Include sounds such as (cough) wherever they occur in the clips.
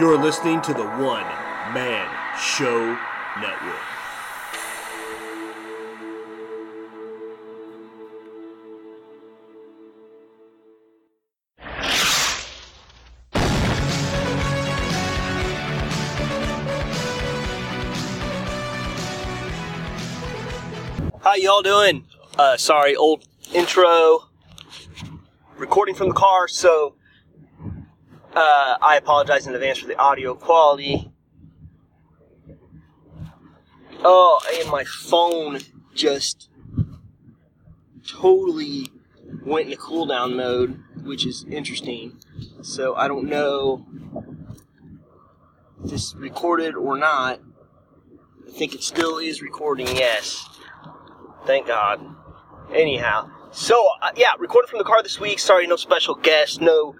You're listening to the One Man Show Network. How y'all doing? Uh, sorry, old intro. Recording from the car, so uh, I apologize in advance for the audio quality. Oh, and my phone just totally went into cooldown mode, which is interesting. So I don't know if this recorded or not. I think it still is recording, yes. Thank God. Anyhow, so uh, yeah, recording from the car this week. Sorry, no special guest, no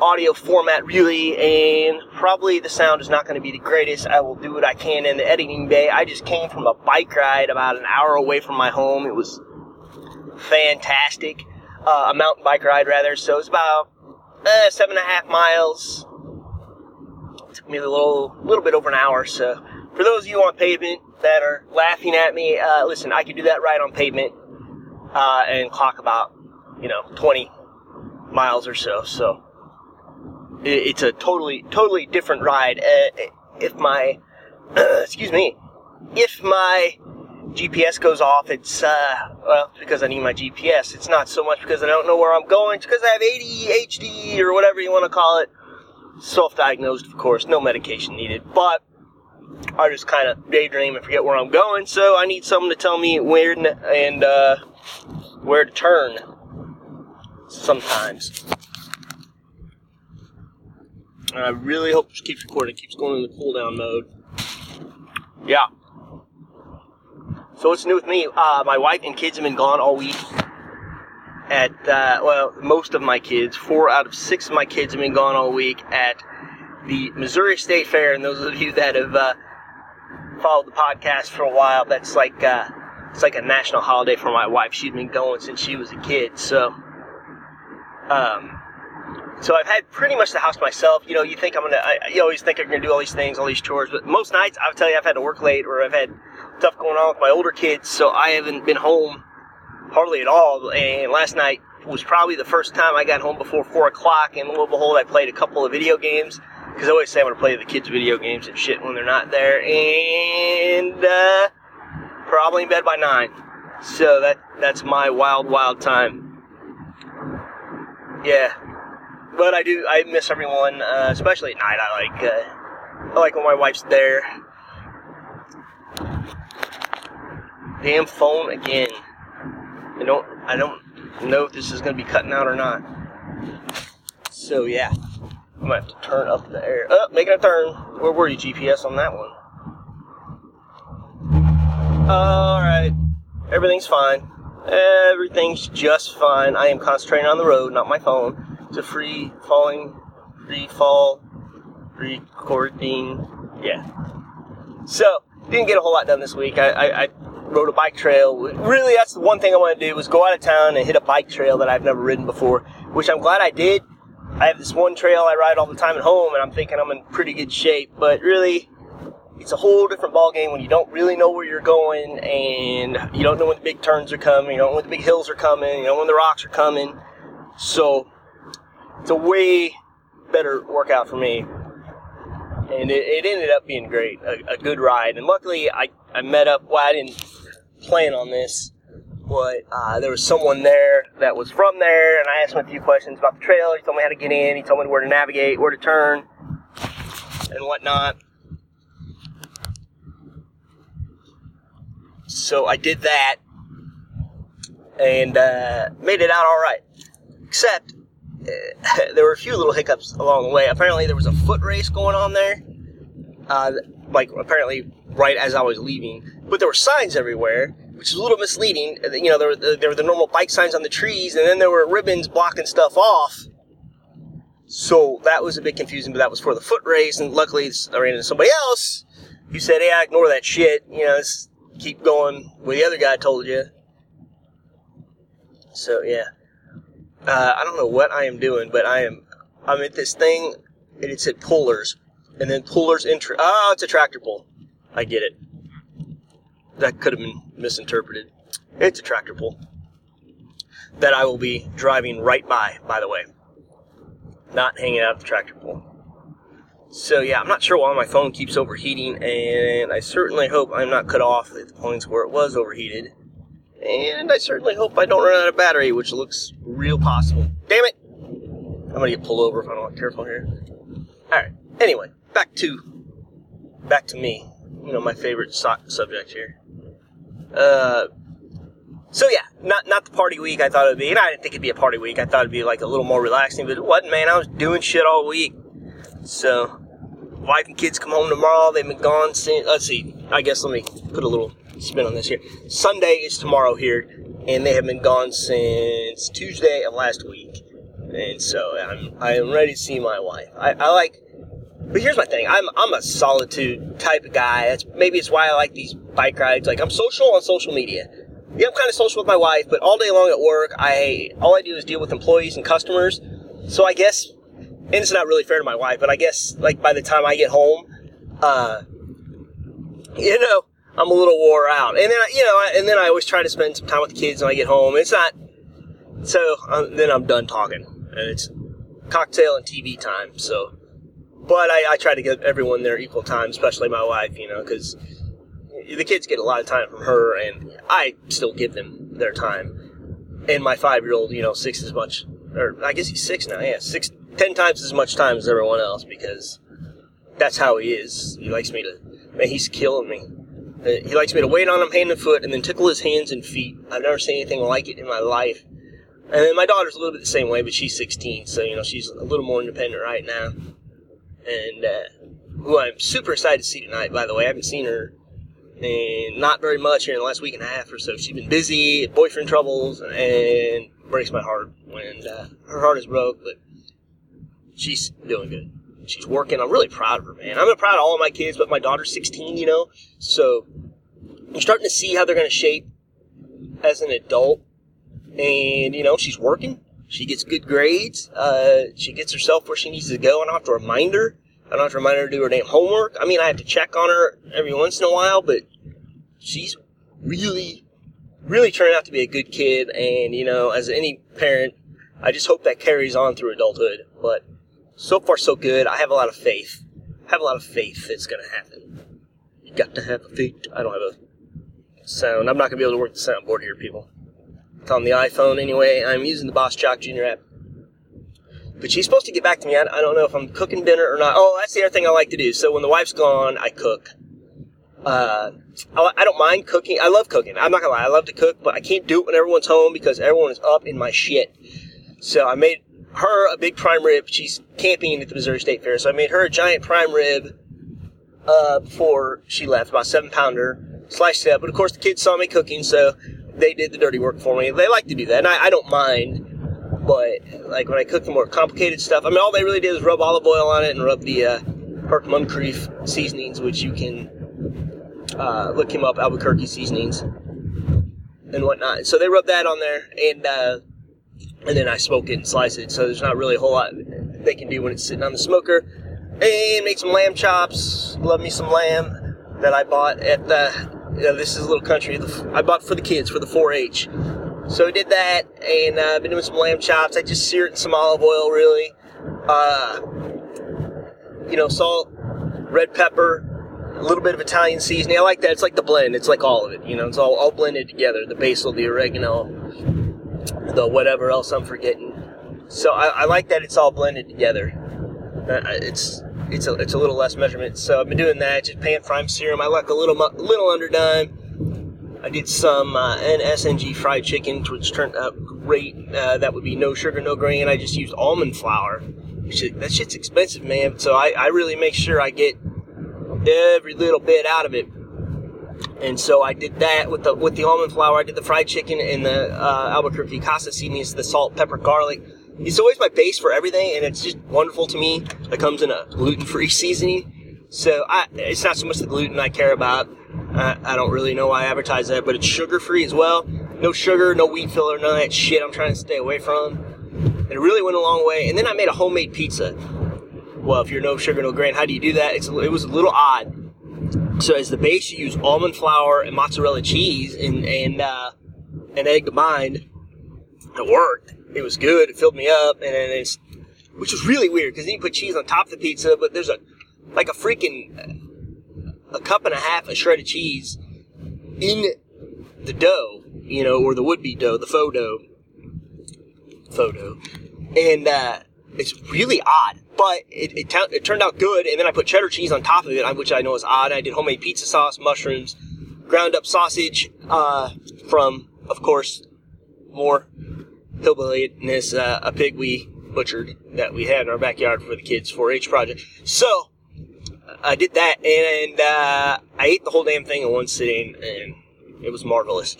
audio format really, and probably the sound is not going to be the greatest. I will do what I can in the editing bay. I just came from a bike ride about an hour away from my home. It was fantastic. Uh, a mountain bike ride, rather. So it's about uh, seven and a half miles. It took me a little, little bit over an hour. So for those of you on pavement that are laughing at me, uh, listen, I can do that ride on pavement uh, and clock about, you know, 20 miles or so. So it's a totally, totally different ride. Uh, if my, (clears throat) excuse me, if my GPS goes off, it's, uh, well, because I need my GPS. It's not so much because I don't know where I'm going. It's because I have ADHD or whatever you want to call it. Self-diagnosed, of course, no medication needed. But I just kind of daydream and forget where I'm going, so I need someone to tell me where and uh, where to turn. Sometimes. And I really hope this keeps recording, keeps going in the cooldown mode. Yeah. So what's new with me? Uh, my wife and kids have been gone all week. At uh, well, most of my kids, four out of six of my kids have been gone all week at the Missouri State Fair. And those of you that have uh, followed the podcast for a while, that's like uh, it's like a national holiday for my wife. She's been going since she was a kid, so um, so I've had pretty much the house to myself. You know, you think I'm gonna, I, you always think I'm gonna do all these things, all these chores, but most nights I'll tell you I've had to work late or I've had stuff going on with my older kids, so I haven't been home hardly at all. And last night was probably the first time I got home before four o'clock, and lo and behold, I played a couple of video games because I always say I'm gonna play the kids' video games and shit when they're not there, and uh, probably in bed by nine. So that that's my wild, wild time. Yeah, but I do I miss everyone, uh, especially at night. I like uh, I like when my wife's there. Damn phone again. I don't I don't know if this is gonna be cutting out or not. So yeah, I'm gonna have to turn up the air. Oh, making a turn. Where were you, GPS, on that one? All right, everything's fine. Everything's just fine. I am concentrating on the road, not my phone. A free falling, free fall, recording. Yeah. So didn't get a whole lot done this week. I, I, I rode a bike trail. Really, that's the one thing I want to do was go out of town and hit a bike trail that I've never ridden before, which I'm glad I did. I have this one trail I ride all the time at home, and I'm thinking I'm in pretty good shape. But really, it's a whole different ballgame when you don't really know where you're going, and you don't know when the big turns are coming, you don't know when the big hills are coming, you don't know when the rocks are coming. So it's a way better workout for me. And it, it ended up being great, a, a good ride. And luckily, I, I met up, well, I didn't plan on this, but uh, there was someone there that was from there, and I asked him a few questions about the trail. He told me how to get in, he told me where to navigate, where to turn, and whatnot. So I did that and uh, made it out all right. Except (laughs) there were a few little hiccups along the way. Apparently, there was a foot race going on there, uh, like apparently right as I was leaving. But there were signs everywhere, which is a little misleading. Uh, You know, there were the, there were the normal bike signs on the trees, and then there were ribbons blocking stuff off. So that was a bit confusing, but that was for the foot race. And luckily, I ran into somebody else who said, "Yeah, ignore that shit. You know, keep going where the other guy told you." So yeah, uh, I don't know what I am doing, but I am I'm at this thing and it said pullers, and then pullers intra. Oh, it's a tractor pull. I get it. That could have been misinterpreted. It's a tractor pull that I will be driving right by. By the way, not hanging out at the tractor pull. So yeah, I'm not sure why my phone keeps overheating, and I certainly hope I'm not cut off at the points where it was overheated. And I certainly hope I don't run out of battery, which looks real possible. Damn it! I'm gonna get pulled over if I'm not careful here. Alright, anyway, back to back to me. You know, my favorite so- subject here. Uh, so yeah, not not the party week I thought it would be, and I didn't think it'd be a party week. I thought it'd be like a little more relaxing, but it wasn't, man. I was doing shit all week. So, wife and kids come home tomorrow. They've been gone since. Let's see. I guess let me put a little spin on this here. Sunday is tomorrow here, and they have been gone since Tuesday of last week. And so I'm I am ready to see my wife. I, I like, but here's my thing. I'm I'm a solitude type of guy. That's maybe it's why I like these bike rides. Like I'm social on social media. Yeah, I'm kind of social with my wife, but all day long at work, I all I do is deal with employees and customers. So I guess, and it's not really fair to my wife, but I guess like by the time I get home, uh, you know, I'm a little wore out. And then I, you know, and then I always try to spend some time with the kids when I get home. It's not. So um, then I'm done talking, and it's cocktail and TV time. So, but I, I try to give everyone their equal time, especially my wife. You know, because the kids get a lot of time from her, and I still give them their time. And my five year old, you know, six as much, or I guess he's six now. Yeah, six, ten times as much time as everyone else because that's how he is. He likes me to. Man, he's killing me. Uh, He likes me to wait on him hand and foot, and then tickle his hands and feet. I've never seen anything like it in my life. And then my daughter's a little bit the same way, but she's 16, so you know she's a little more independent right now. And uh, who I'm super excited to see tonight. By the way, I haven't seen her and not very much here in the last week and a half or so. She's been busy, boyfriend troubles, and breaks my heart when uh, her heart is broke. But she's doing good. She's working. I'm really proud of her, man. I'm proud of all of my kids, but my daughter's 16, you know. So you're starting to see how they're going to shape as an adult. And you know, she's working. She gets good grades. Uh, she gets herself where she needs to go. I don't have to remind her. I don't have to remind her to do her damn homework. I mean, I have to check on her every once in a while, but she's really, really turned out to be a good kid. And, you know, as any parent, I just hope that carries on through adulthood. But so far, so good. I have a lot of faith. I have a lot of faith it's going to happen. You got to have a faith. I don't have a sound. I'm not going to be able to work the soundboard here, people. It's on the iPhone anyway. I'm using the BossJock Jr. app. But she's supposed to get back to me. I, I don't know if I'm cooking dinner or not. Oh, that's the other thing I like to do. So when the wife's gone, I cook. Uh, I, I don't mind cooking. I love cooking. I'm not gonna lie. I love to cook, but I can't do it when everyone's home because everyone is up in my shit. So I made her a big prime rib. She's camping at the Missouri State Fair, so I made her a giant prime rib uh, before she left, about seven pounder. Sliced it up, but of course the kids saw me cooking, so they did the dirty work for me. They like to do that, and I, I don't mind. But like when I cook the more complicated stuff, I mean, all they really did was rub olive oil on it and rub the uh, Herc seasonings, which you can uh, look him up, Albuquerque seasonings and whatnot. So they rub that on there, and uh, and then I smoke it and slice it. So there's not really a whole lot they can do when it's sitting on the smoker. And make some lamb chops. Love me some lamb that I bought at the. You know, this is a little country. I bought for the kids for the 4-H. So I did that, and uh, I've been doing some lamb chops. I just sear it in some olive oil, really. Uh, you know, salt, red pepper, a little bit of Italian seasoning. I like that. It's like the blend. It's like all of it. You know, it's all, all blended together. The basil, the oregano, the whatever else I'm forgetting. So I, I like that it's all blended together. Uh, it's it's a, it's a little less measurement. So I've been doing that. Just pan frying serum. I like a little little underdone. I did some uh, NSNG fried chicken, which turned out great. Uh, that would be no sugar, no grain. I just used almond flour. That shit's expensive, man. So I, I really make sure I get every little bit out of it. And so I did that with the with the almond flour. I did the fried chicken and the uh, Albuquerque casa seasonings, the salt, pepper, garlic. It's always my base for everything, and it's just wonderful to me. It comes in a gluten-free (laughs) seasoning, so I, it's not so much the gluten I care about. I, I don't really know why I advertise that, but it's sugar-free as well. No sugar, no wheat filler, none of that shit. I'm trying to stay away from. And it really went a long way. And then I made a homemade pizza. Well, if you're no sugar, no grain, how do you do that? It's, it was a little odd. So as the base, you use almond flour and mozzarella cheese and and uh, an egg combined. It worked. It was good. It filled me up, and it's which was really weird because then you put cheese on top of the pizza, but there's a like a freaking a cup and a half of shredded cheese in the dough, you know, or the would be dough, the faux dough, dough, and uh, it's really odd. But it, it, ta- it turned out good, and then I put cheddar cheese on top of it, which I know is odd. I did homemade pizza sauce, mushrooms, ground up sausage uh, from, of course, more hillbillyness, uh, a pig we butchered that we had in our backyard for the kids' 4-H project. So I did that, and uh, I ate the whole damn thing in one sitting, and it was marvelous.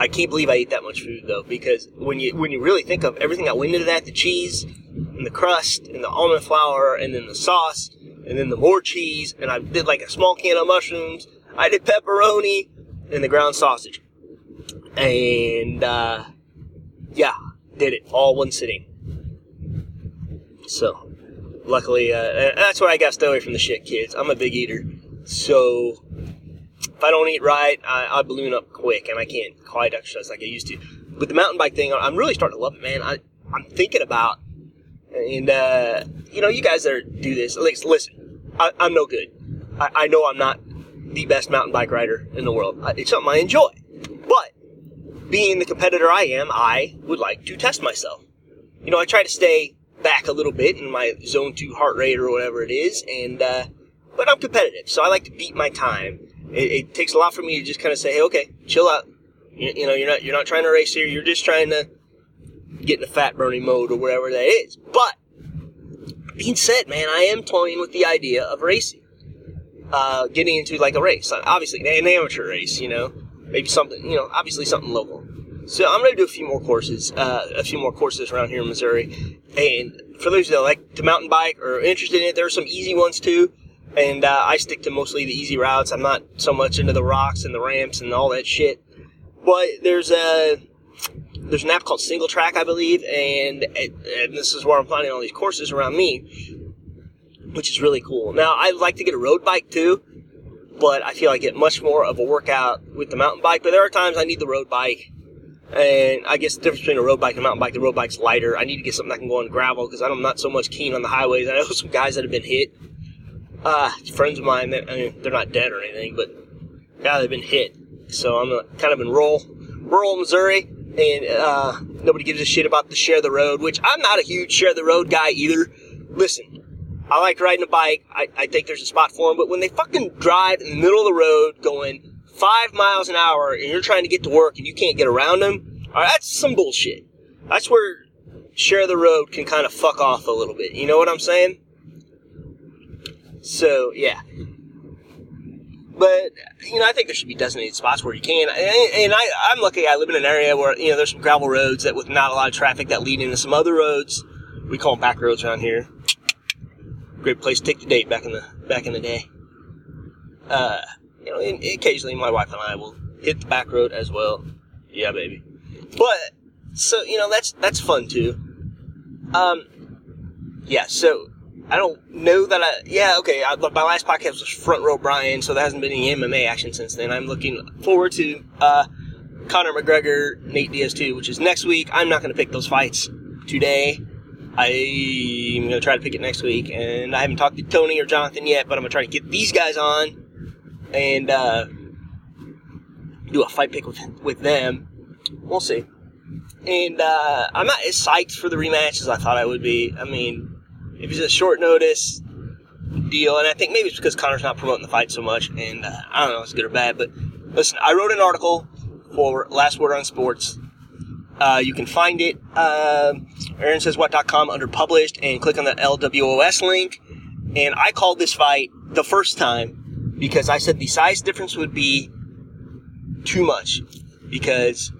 I can't believe I ate that much food though, because when you when you really think of everything that went into that, the cheese and the crust and the almond flour and then the sauce and then the more cheese, and I did like a small can of mushrooms. I did pepperoni and the ground sausage, and uh, yeah, did it all one sitting. So, luckily, uh, that's what I got stay away from the shit, kids. I'm a big eater, so if I don't eat right, I, I balloon up quick, and I can't quite exercise like I used to. But the mountain bike thing, I'm really starting to love it, man. I, I'm thinking about, and uh, you know, you guys that do this, like, listen, I, I'm no good. I, I know I'm not the best mountain bike rider in the world. It's something I enjoy, but being the competitor I am, I would like to test myself. You know, I try to stay back a little bit in my zone two heart rate or whatever it is, and uh, but I'm competitive, so I like to beat my time. It, it takes a lot for me to just kind of say, hey, okay, chill out. You, you know, you're not you're not trying to race here. You're just trying to get in a fat burning mode or whatever that is. But being said, man, I am toying with the idea of racing, uh, getting into like a race, obviously an amateur race. You know, maybe something, you know, obviously something local. So I'm to do a few more courses, uh, a few more courses around here in Missouri. And for those that like to mountain bike or interested in it, there are some easy ones too. And uh, I stick to mostly the easy routes. I'm not so much into the rocks and the ramps and all that shit. But there's a there's an app called Single Track, I believe, and and this is where I'm finding all these courses around me, which is really cool. Now I'd like to get a road bike too, but I feel I get much more of a workout with the mountain bike. But there are times I need the road bike, and I guess the difference between a road bike and a mountain bike, the road bike's lighter. I need to get something that can go on gravel because I'm not so much keen on the highways. I know some guys that have been hit, uh, friends of mine that I mean, they're not dead or anything, but yeah, they've been hit. So I'm kind of in rural, rural Missouri, and uh, nobody gives a shit about the share the road, which I'm not a huge share the road guy either. Listen, I like riding a bike. I, I think there's a spot for them, but when they fucking drive in the middle of the road going five miles an hour and you're trying to get to work and you can't get around them, all right, that's some bullshit. That's where share the road can kind of fuck off a little bit. You know what I'm saying? So yeah. But you know, I think there should be designated spots where you can. And, and I, I'm lucky. I live in an area where you know there's some gravel roads that with not a lot of traffic that lead into some other roads. We call them back roads around here. Great place to take the date back in the back in the day. Uh, you know, and occasionally my wife and I will hit the back road as well. Yeah, baby. But so you know that's that's fun too. Um, yeah. So I don't know that I. Yeah, okay. I, my last podcast was Front Row Brian, so there hasn't been any MMA action since then. I'm looking forward to uh, Conor McGregor, Nate Diaz too, which is next week. I'm not going to pick those fights today. I'm going to try to pick it next week, and I haven't talked to Tony or Jonathan yet, but I'm going to try to get these guys on and uh, do a fight pick with with them. We'll see. And uh, I'm not as psyched for the rematch as I thought I would be. I mean, it was a short notice deal, and I think maybe it's because Conor's not promoting the fight so much, and uh, I don't know if it's good or bad. But listen, I wrote an article for Last Word on Sports. Uh, you can find it, uh, AaronSaysWhat.com under published, and click on the LWOS link. And I called this fight the first time because I said the size difference would be too much. Because,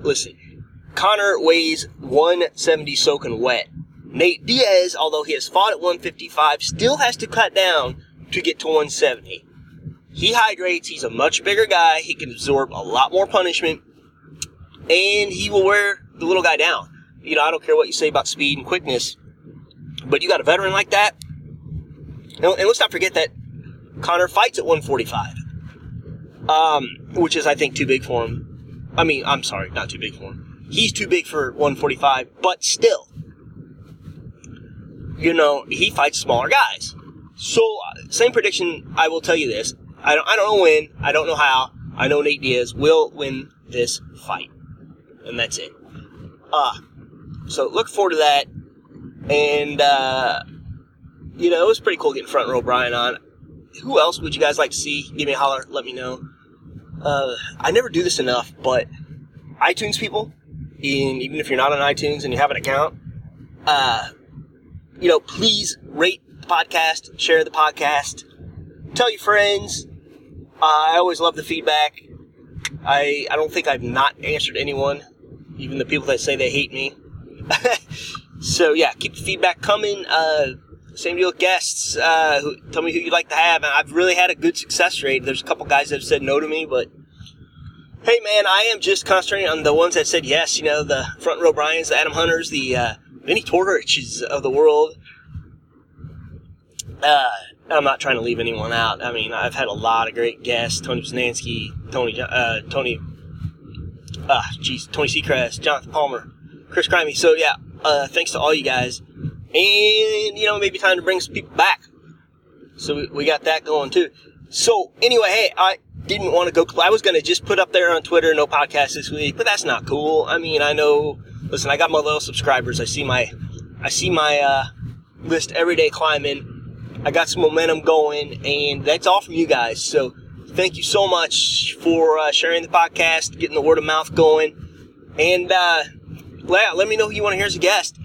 listen, Connor weighs 170 soaking wet. Nate Diaz, although he has fought at 155, still has to cut down to get to 170. He hydrates, he's a much bigger guy, he can absorb a lot more punishment, and he will wear the little guy down. You know, I don't care what you say about speed and quickness. But you got a veteran like that, and let's not forget that Conor fights at 145, um, which is I think too big for him. I mean, I'm sorry, not too big for him. He's too big for 145, but still, you know, he fights smaller guys. So, same prediction. I will tell you this: I don't, I don't know when, I don't know how. I know Nate Diaz will win this fight, and that's it. Uh, so look forward to that. And uh, you know, it was pretty cool getting front row Brian on. Who else would you guys like to see? Give me a holler. Let me know. Uh, I never do this enough, but iTunes people, and even if you're not on iTunes and you have an account, uh, you know, please rate the podcast, share the podcast, tell your friends. Uh, I always love the feedback. I I don't think I've not answered anyone, even the people that say they hate me. (laughs) so yeah, keep the feedback coming. Uh, same deal with guests. Uh, who, tell me who you'd like to have. And I've really had a good success rate. There's a couple guys that have said no to me, but hey, man, I am just concentrating on the ones that said yes. You know, the front row Brians, the Adam Hunters, the uh, Vinnie Tortoriches of the world. Uh, I'm not trying to leave anyone out. I mean, I've had a lot of great guests: Tony Posnanski, Tony, uh, Tony, ah, jeez, Tony Seacrest, Jonathan Palmer, Chris Crimey. So yeah, uh, thanks to all you guys, and you know, maybe time to bring some people back. So we, we got that going too. So anyway, hey, I didn't want to go. I was to just put up there on Twitter, no podcast this week, but that's not cool. I mean, I know. Listen, I got my little subscribers. I see my, I see my uh, list every day climbing. I got some momentum going, and that's all from you guys. So thank you so much for uh, sharing the podcast, getting the word of mouth going, and uh, let, let me know who you want to hear as a guest.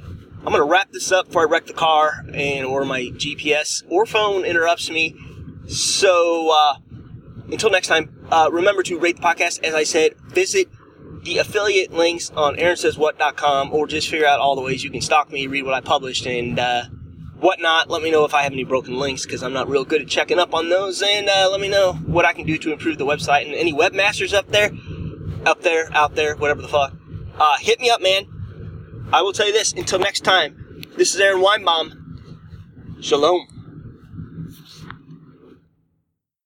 I'm to wrap this up before I wreck the car and or my GPS or phone interrupts me. So uh, until next time, uh, remember to rate the podcast. As I said, visit the affiliate links on aaronsayswhat.com or just figure out all the ways you can stalk me, read what I published, and uh, whatnot. Let me know if I have any broken links because I'm not real good at checking up on those. And uh, let me know what I can do to improve the website. And any webmasters up there, up there, out there, whatever the fuck, uh, hit me up, man. I will tell you this. Until next time, this is Aaron Weinbaum. Shalom.